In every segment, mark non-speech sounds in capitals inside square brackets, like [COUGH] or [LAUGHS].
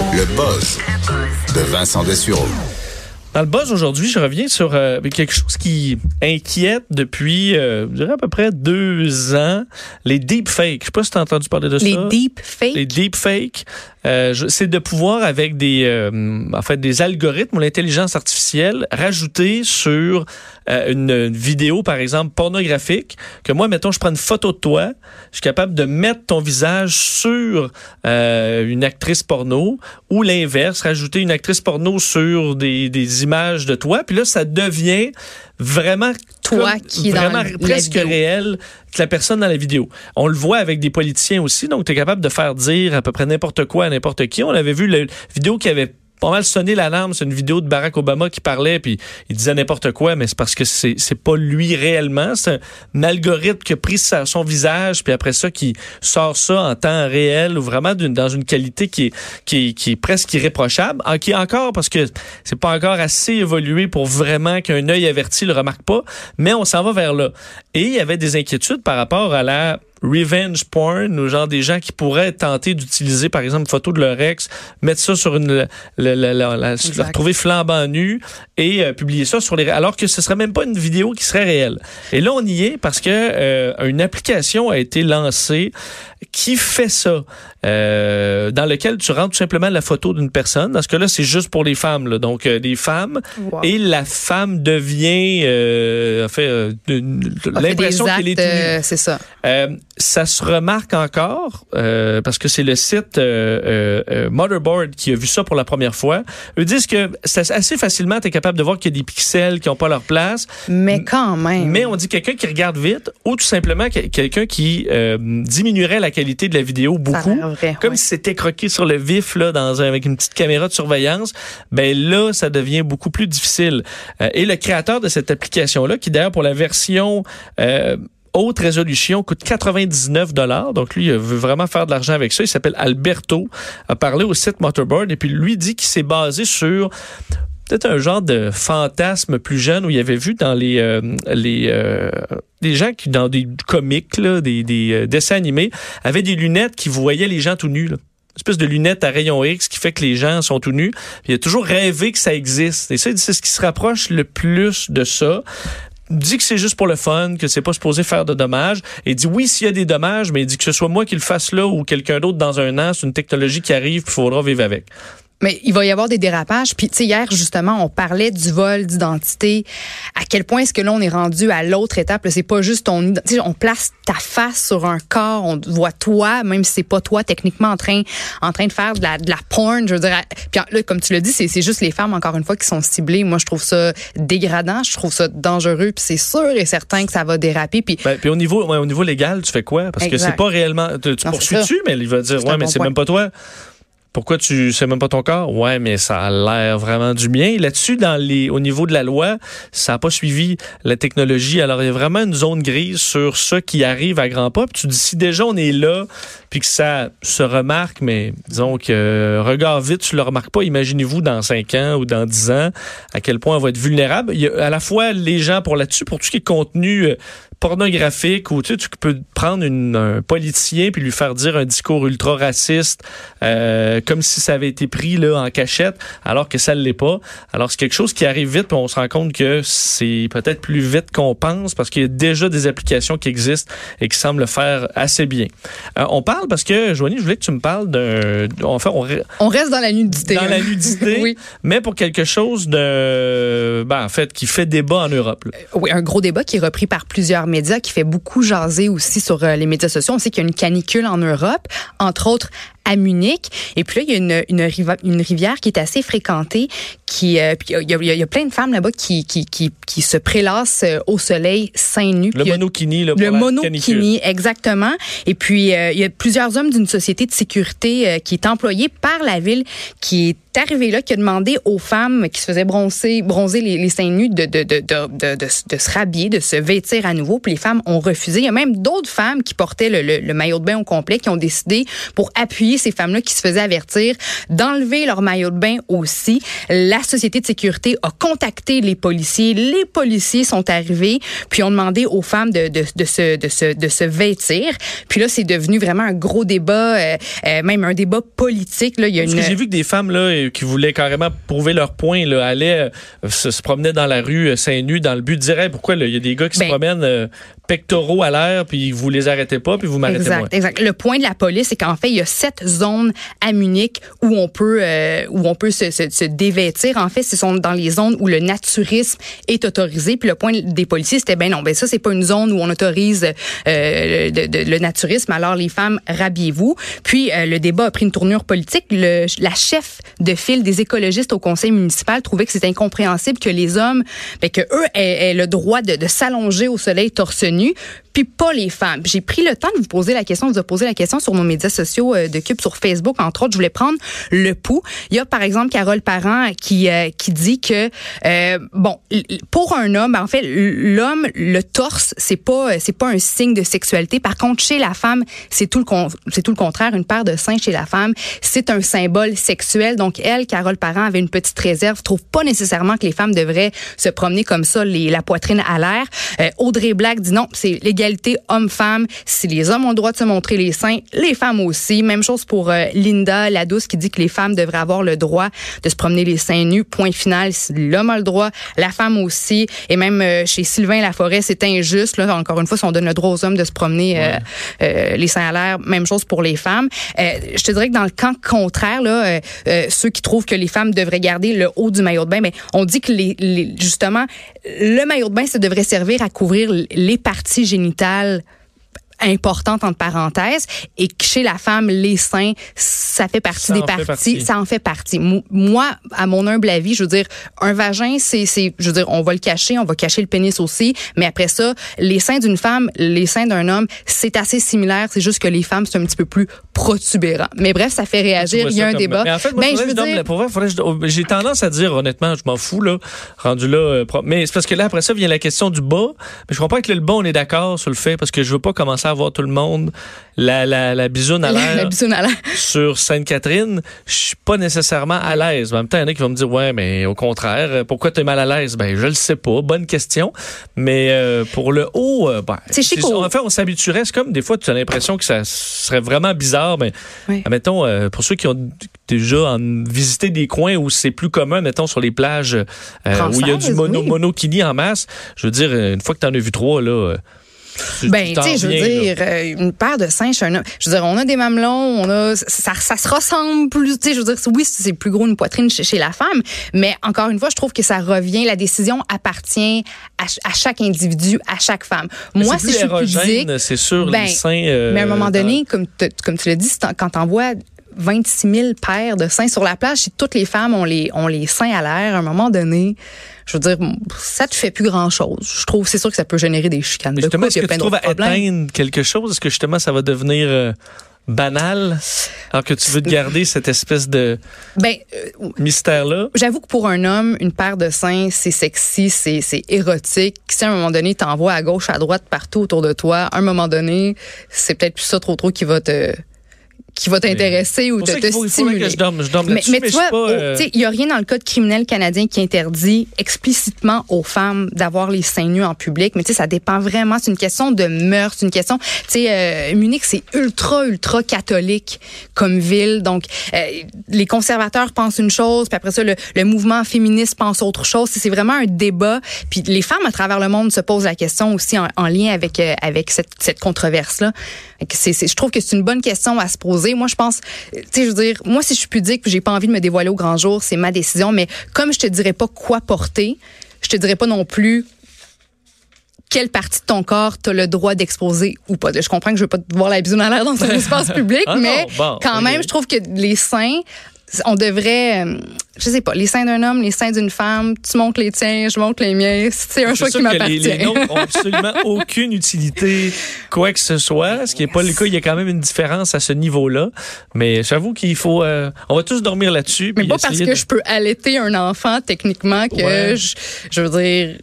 Le buzz de Vincent Dessureau. Dans le buzz aujourd'hui, je reviens sur euh, quelque chose qui inquiète depuis, euh, je dirais à peu près deux ans, les deepfakes. Je sais pas si tu as entendu parler de Les ça. deepfakes? Les deepfakes, euh, c'est de pouvoir avec des, euh, en fait, des algorithmes ou l'intelligence artificielle rajouter sur euh, une, une vidéo, par exemple, pornographique, que moi, mettons, je prends une photo de toi, je suis capable de mettre ton visage sur euh, une actrice porno ou l'inverse, rajouter une actrice porno sur des, des images de toi, puis là, ça devient vraiment Toi comme- qui est dans vraiment la presque vidéo. réel que la personne dans la vidéo. On le voit avec des politiciens aussi, donc tu es capable de faire dire à peu près n'importe quoi à n'importe qui. On avait vu la vidéo qui avait pas mal sonné l'alarme, c'est une vidéo de Barack Obama qui parlait puis il disait n'importe quoi mais c'est parce que c'est pas lui réellement, c'est un algorithme qui a pris son visage puis après ça qui sort ça en temps réel ou vraiment dans une qualité qui est qui qui presque irréprochable, en, qui est encore parce que c'est pas encore assez évolué pour vraiment qu'un œil averti le remarque pas, mais on s'en va vers là. Et il y avait des inquiétudes par rapport à la revenge porn, ou genre des gens qui pourraient tenter d'utiliser, par exemple, une photo de leur ex, mettre ça sur une, la, la, la, la- la retrouver flambant nu et euh, publier ça sur les, alors que ce serait même pas une vidéo qui serait réelle. Et là, on y est parce que euh, une application a été lancée qui fait ça, euh, dans lequel tu rentres tout simplement la photo d'une personne. Dans ce cas-là, c'est juste pour les femmes, là. donc euh, des femmes, Wow. et la femme devient, euh, en fait, euh, l'impression qu'elle est C'est ça. Euh, ça se remarque encore euh, parce que c'est le site euh, euh, euh, Motherboard qui a vu ça pour la première fois. Eux disent que c'est assez facilement, tu es capable de voir qu'il y a des pixels qui n'ont pas leur place. Mais quand même. Mais on dit quelqu'un qui regarde vite ou tout simplement que- quelqu'un qui euh, diminuerait la qualité de la vidéo beaucoup. L'air vrai, Comme si c'était croqué sur le vif là, dans un- avec une petite caméra de surveillance, ben là, ça devient beaucoup plus difficile. Euh, et le créateur de cette application-là, qui d'ailleurs pour la version euh, haute résolution coûte 99 dollars. Donc lui, il veut vraiment faire de l'argent avec ça. Il s'appelle Alberto. A parlé au site Motorboard et puis lui dit qu'il s'est basé sur peut-être un genre de fantasme plus jeune où il avait vu dans les euh, les euh, des gens qui dans des comics là, des, des euh, dessins animés avaient des lunettes qui voyaient les gens tout nus là. Une espèce de lunettes à rayon X qui fait que les gens sont tout nus. Il a toujours rêvé que ça existe. Et ça, il c'est ce qui se rapproche le plus de ça dit que c'est juste pour le fun, que c'est pas supposé faire de dommages. Et il dit oui, s'il y a des dommages, mais il dit que ce soit moi qui le fasse là ou quelqu'un d'autre dans un an, c'est une technologie qui arrive, il faudra vivre avec. Mais il va y avoir des dérapages. Puis, tu sais, hier, justement, on parlait du vol d'identité. À quel point est-ce que là, on est rendu à l'autre étape? C'est pas juste ton... on place ta face sur un corps, on voit toi, même si c'est pas toi techniquement en train, en train de faire de la, de la porn. Je veux dire, puis là, comme tu l'as dit, c'est juste les femmes, encore une fois, qui sont ciblées. Moi, je trouve ça dégradant, je trouve ça dangereux, puis c'est sûr et certain que ça va déraper. Puis, Ben, puis au niveau, ouais, au niveau légal, tu fais quoi? Parce que Exact. c'est pas réellement. Tu, tu poursuis-tu, mais il va dire Ouais, un mais bon c'est même pas toi. Pourquoi tu sais même pas ton corps? Ouais, mais ça a l'air vraiment du mien. Là-dessus, dans les, au niveau de la loi, ça n'a pas suivi la technologie. Alors, il y a vraiment une zone grise sur ce qui arrive à grands pas. Puis tu dis, si déjà on est là, puis que ça se remarque, mais disons que euh, regard vite, tu le remarques pas. Imaginez-vous dans 5 ans ou dans 10 ans à quel point on va être vulnérable. Il y a à la fois les gens pour là-dessus, pour tout ce qui est contenu euh, pornographique, ou tu, sais, tu peux prendre une- un politicien puis lui faire dire un discours ultra raciste, euh, comme si ça avait été pris là en cachette, alors que ça ne l'est pas. Alors c'est quelque chose qui arrive vite, puis on se rend compte que c'est peut-être plus vite qu'on pense parce qu'il y a déjà des applications qui existent et qui semblent le faire assez bien. Euh, on parle parce que Joanie, je voulais que tu me parles d'un, enfin on, re- on reste dans la nudité. dans hein. la nudité, [LAUGHS] oui. mais pour quelque chose de, ben, en fait, qui fait débat en Europe. là. Oui, un gros débat qui est repris par plusieurs médias, qui fait beaucoup jaser aussi sur euh, les médias sociaux. On sait qu'il y a une canicule en Europe, entre autres à Munich. Et puis là, il y a une, une, riva- une rivière qui est assez fréquentée. Qui, euh, puis il, y a, il y plein de femmes là-bas qui, qui, qui, qui se prélassent euh, au soleil seins nus. Le monokini, là, pour le monokini, exactement. Et puis, euh, il y a plusieurs hommes d'une société de sécurité euh, qui est employée par la ville qui est arrivé là, qui a demandé aux femmes qui se faisaient bronzer, bronzer les, les seins nus de, de, de, de, de, de, de se rhabiller, de se vêtir à nouveau. Puis les femmes ont refusé. Il y a même d'autres femmes qui portaient le, le, le maillot de bain au complet qui ont décidé, pour appuyer ces femmes-là qui se faisaient avertir d'enlever leur maillot de bain aussi. La société de sécurité a contacté les policiers. Les policiers sont arrivés puis ont demandé aux femmes de, de, de, se, de, se, de se vêtir. Puis là, c'est devenu vraiment un gros débat, euh, euh, même un débat politique. Là. Il y a Parce une... que j'ai vu que des femmes là, euh, qui voulaient carrément prouver leur point là, allaient euh, se, se promenaient dans la rue seins nus dans le but de dire Hey, pourquoi il y a des gars qui Ben- se promènent euh, pectoraux à l'air puis vous les arrêtez pas puis vous m'arrêtez Exact, exact. Le point de la police, c'est qu'en fait, il y a sept zones à Munich où on peut euh, où on peut se, se, se dévêtir. En fait, ce sont dans les zones où le naturisme est autorisé. Puis le point des policiers, c'était ben non, ben ça c'est pas une zone où on autorise euh, le, de- le naturisme. Alors les femmes, rhabillez-vous. Puis euh, le débat a pris une tournure politique. Le, la chef de file des écologistes au conseil municipal trouvait que c'était incompréhensible que les hommes, ben, que eux aient, aient le droit de, de s'allonger au soleil torse nu, revenus pas les femmes. J'ai pris le temps de vous poser la question, de vous poser la question sur nos médias sociaux euh, de Cube, sur Facebook, entre autres. Je voulais prendre le pouls. Il y a, par exemple, Carole Parent qui, euh, qui dit que, euh, bon, pour un homme, en fait, l'homme, le torse, c'est pas, c'est pas un signe de sexualité. Par contre, chez la femme, c'est tout le, c'est tout le contraire. Une paire de seins chez la femme, c'est un symbole sexuel. Donc, elle, Carole Parent, avait une petite réserve. Trouve pas nécessairement que les femmes devraient se promener comme ça, les, la poitrine à l'air. Euh, Audrey Black dit non, c'est l'égalité homme-femme. Si les hommes ont le droit de se montrer les seins, les femmes aussi. Même chose pour euh, Linda Ladouce qui dit que les femmes devraient avoir le droit de se promener les seins nus. Point final. Si l'homme a le droit, la femme aussi. Et même euh, chez Sylvain Laforêt, c'est injuste. Là, encore une fois, si on donne le droit aux hommes de se promener euh, les seins à l'air, même chose pour les femmes. Je te dirais que dans le camp contraire, là, ceux qui trouvent que les femmes devraient garder le haut du maillot de bain, mais on dit que les, les- justement, le maillot de bain, ça devrait servir à couvrir les parties génitales génitales importante entre parenthèses et que chez la femme les seins ça fait partie Ça des parties partie. ça en fait partie moi à mon humble avis je veux dire un vagin c'est c'est je veux dire on va le cacher on va cacher le pénis aussi mais après ça les seins d'une femme les seins d'un homme c'est assez similaire c'est juste que les femmes c'est un petit peu plus protubérant mais bref ça fait réagir il y a un comme- débat Mais en fait, moi, Ben, je veux dire- pour vrai, oh, j'ai tendance à dire, honnêtement, je m'en fous, là, rendu là. euh, mais c'est parce que là, après ça, vient la question du bas. Mais je comprends que le bas, on est d'accord sur le fait, parce que je veux pas commencer à voir tout le monde la, la, la bisoune à la, l'air la sur Sainte-Catherine. Je suis pas nécessairement à l'aise. En même temps, il y en a qui vont me dire, ouais, mais au contraire, pourquoi tu es mal à l'aise? Ben, je le sais pas. Bonne question. Mais euh, pour le haut, euh, ben, C'est chic on s'habituerait. C'est comme des fois, tu as l'impression que ça serait vraiment bizarre, mais Oui. Mettons, euh, pour ceux qui ont déjà en- visité des coins où c'est plus commun, mettons, sur les plages euh, où il y a du mono, oui. monokini en masse, je veux dire, une fois que tu en as vu trois, là, tu- Ben, tu sais, je veux là. dire, euh, une paire de seins chez un. Je veux dire, on a des mamelons, on a, ça, ça se ressemble plus, tu sais, je veux dire, oui, c'est plus gros une poitrine chez, chez la femme, mais encore une fois, je trouve que ça revient, la décision appartient à, ch- à chaque individu, à chaque femme. Mais Moi, c'est si je suis pudique, c'est sûr, ben, les seins. euh, mais à un moment dans- donné, comme, te- comme tu l'as dit, quand t'envoies 26 000 paires de seins sur la plage, si toutes les femmes ont les, ont les seins à l'air, à un moment donné, je veux dire, ça te fait plus grand chose. Je trouve, c'est sûr que ça peut générer des chicanes. Mais justement, est-ce que tu trouves à éteindre quelque chose? Est-ce que justement, ça va devenir euh, banal? Alors que tu veux te garder cette espèce de Ben, euh, mystère-là? J'avoue que pour un homme, une paire de seins, c'est sexy, c'est c'est érotique. Si à un moment donné, t'envoies à gauche, à droite, partout autour de toi, à un moment donné, c'est peut-être plus ça trop trop qui va te qui va t'intéresser ou te, te faut, stimuler. que je dorme, je dorme Mais, là-dessus, mais mais tu vois, euh, il y a rien dans le code criminel canadien qui interdit explicitement aux femmes d'avoir les seins nus en public. Mais tu sais, ça dépend vraiment. C'est une question de mœurs, c'est une question. Tu sais, euh, Munich, c'est ultra ultra catholique comme ville. Donc, euh, les conservateurs pensent une chose, puis après ça, le, le mouvement féministe pense autre chose. C'est vraiment un débat. Puis les femmes à travers le monde se posent la question aussi en, en lien avec avec cette, cette controverse là. Je trouve que c'est une bonne question à se poser. Moi, je pense, euh, tu sais, je veux dire, moi, si je suis pudique, j'ai pas envie de me dévoiler au grand jour, c'est ma décision. Mais comme je te dirais pas quoi porter, je te dirais pas non plus quelle partie de ton corps tu as le droit d'exposer ou pas. Je comprends que je veux pas te voir la bisoune à l'air dans un [LAUGHS] espace public, Ah non, mais bon, quand même, je trouve que les seins, on devrait, euh, je sais pas, les seins d'un homme, les seins d'une femme, tu montes les tiens, je monte les miens. [LAUGHS] C'est un choix qui que les, m'appartient. les nôtres ont [LAUGHS] absolument aucune utilité, quoi que ce soit. Ce qui n'est pas le cas. Il y a quand même une différence à ce niveau-là. Mais j'avoue qu'il faut. euh, on va tous dormir là-dessus. Mais pas parce que je peux allaiter un enfant techniquement que Ouais. je, je veux dire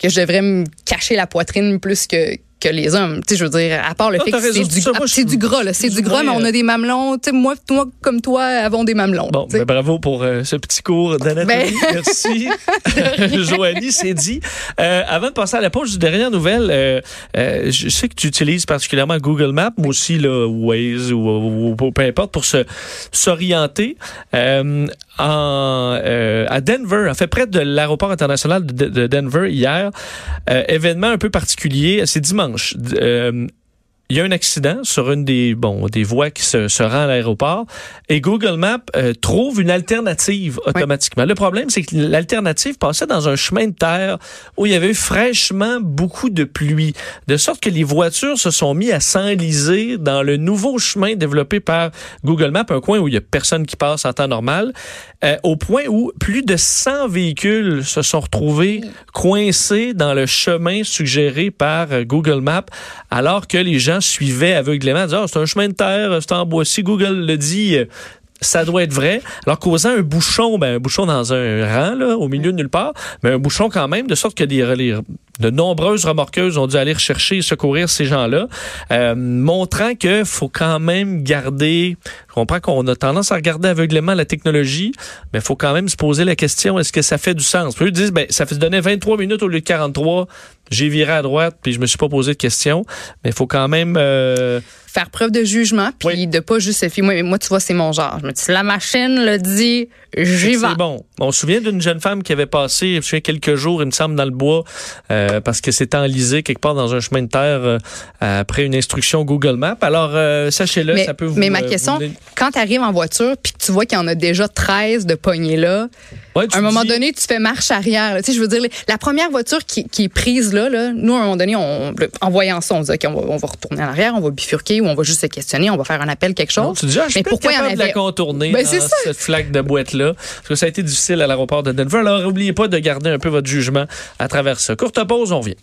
que je devrais me cacher la poitrine plus que que les hommes. Tu sais, je veux dire, à part le Non, fait que c'est du, moi, ah, je c'est du gras, là. C'est plus du ou gras, mais on euh, a des mamelons. Tu sais, moi, toi, comme toi, avons des mamelons. Bon, ben, bravo pour euh, ce petit cours d'anatomie. Ben- Merci. [LAUGHS] Joanie, c'est dit. Euh, avant de passer à la pause, dernière nouvelle, euh, euh, je sais que tu utilises particulièrement Google Maps, moi aussi, là, Waze ou, ou- ou peu importe, pour se s'orienter. Euh, en, euh, à Denver, en fait, près de l'aéroport international de, de Denver hier, euh, événement un peu particulier, c'est dimanche. D- euh, il y a un accident sur une des bon des voies qui se, se rend à l'aéroport et Google Maps euh, trouve une alternative automatiquement. Le problème, c'est que l'alternative passait dans un chemin de terre où il y avait eu fraîchement beaucoup de pluie, de sorte que les voitures se sont mis à s'enliser dans le nouveau chemin développé par Google Maps, un coin où il y a personne qui passe en temps normal, euh, au point où plus de 100 véhicules se sont retrouvés coincés dans le chemin suggéré par euh, Google Maps, alors que les gens suivaient aveuglément, disaient, Ah, c'est un chemin de terre, c'est en bois. Si Google le dit, euh, ça doit être vrai. Alors causant un bouchon, ben, un bouchon dans un rang, là, au milieu de nulle part, mais un bouchon quand même, de sorte que des, les- de nombreuses remorqueuses ont dû aller rechercher et secourir ces gens-là, euh, montrant que faut quand même garder, je comprends qu'on a tendance à regarder aveuglément la technologie, mais faut quand même se poser la question, est-ce que ça fait du sens? Eux disent, ben, ça fait donner 23 minutes au lieu de 43, j'ai viré à droite, puis je me suis pas posé de questions, mais il faut quand même... euh, Faire preuve de jugement, puis Oui. de pas juste se fier. Moi, moi, tu vois, c'est mon genre. Je me dis, la machine le dit, j'y vais. C'est bon. On se souvient d'une jeune femme qui avait passé, je me souviens, quelques jours, il me semble, dans le bois, euh, parce que c'était enlisé quelque part dans un chemin de terre euh, après une instruction Google Maps. Alors, sachez-le, ça peut vous... mais ma question, vous- quand tu arrives en voiture puis que tu vois qu'il y en a déjà 13 de poignées là, Ouais, à un moment dis- donné, tu fais marche arrière. Tu sais, je veux dire, la première voiture qui, qui est prise là, là, nous, à un moment donné, on, en voyant ça, on se dit, OK, on va, on va retourner en arrière, on va bifurquer ou on va juste se questionner, on va faire un appel, quelque chose. Non, tu dis, ah, je mais pourquoi il y en capable de la avait... contourner Ben, dans cette flaque de boîte-là. Parce que ça a été difficile à l'aéroport de Denver. Alors, n'oubliez pas de garder un peu votre jugement à travers ça. Courte pause, on vient.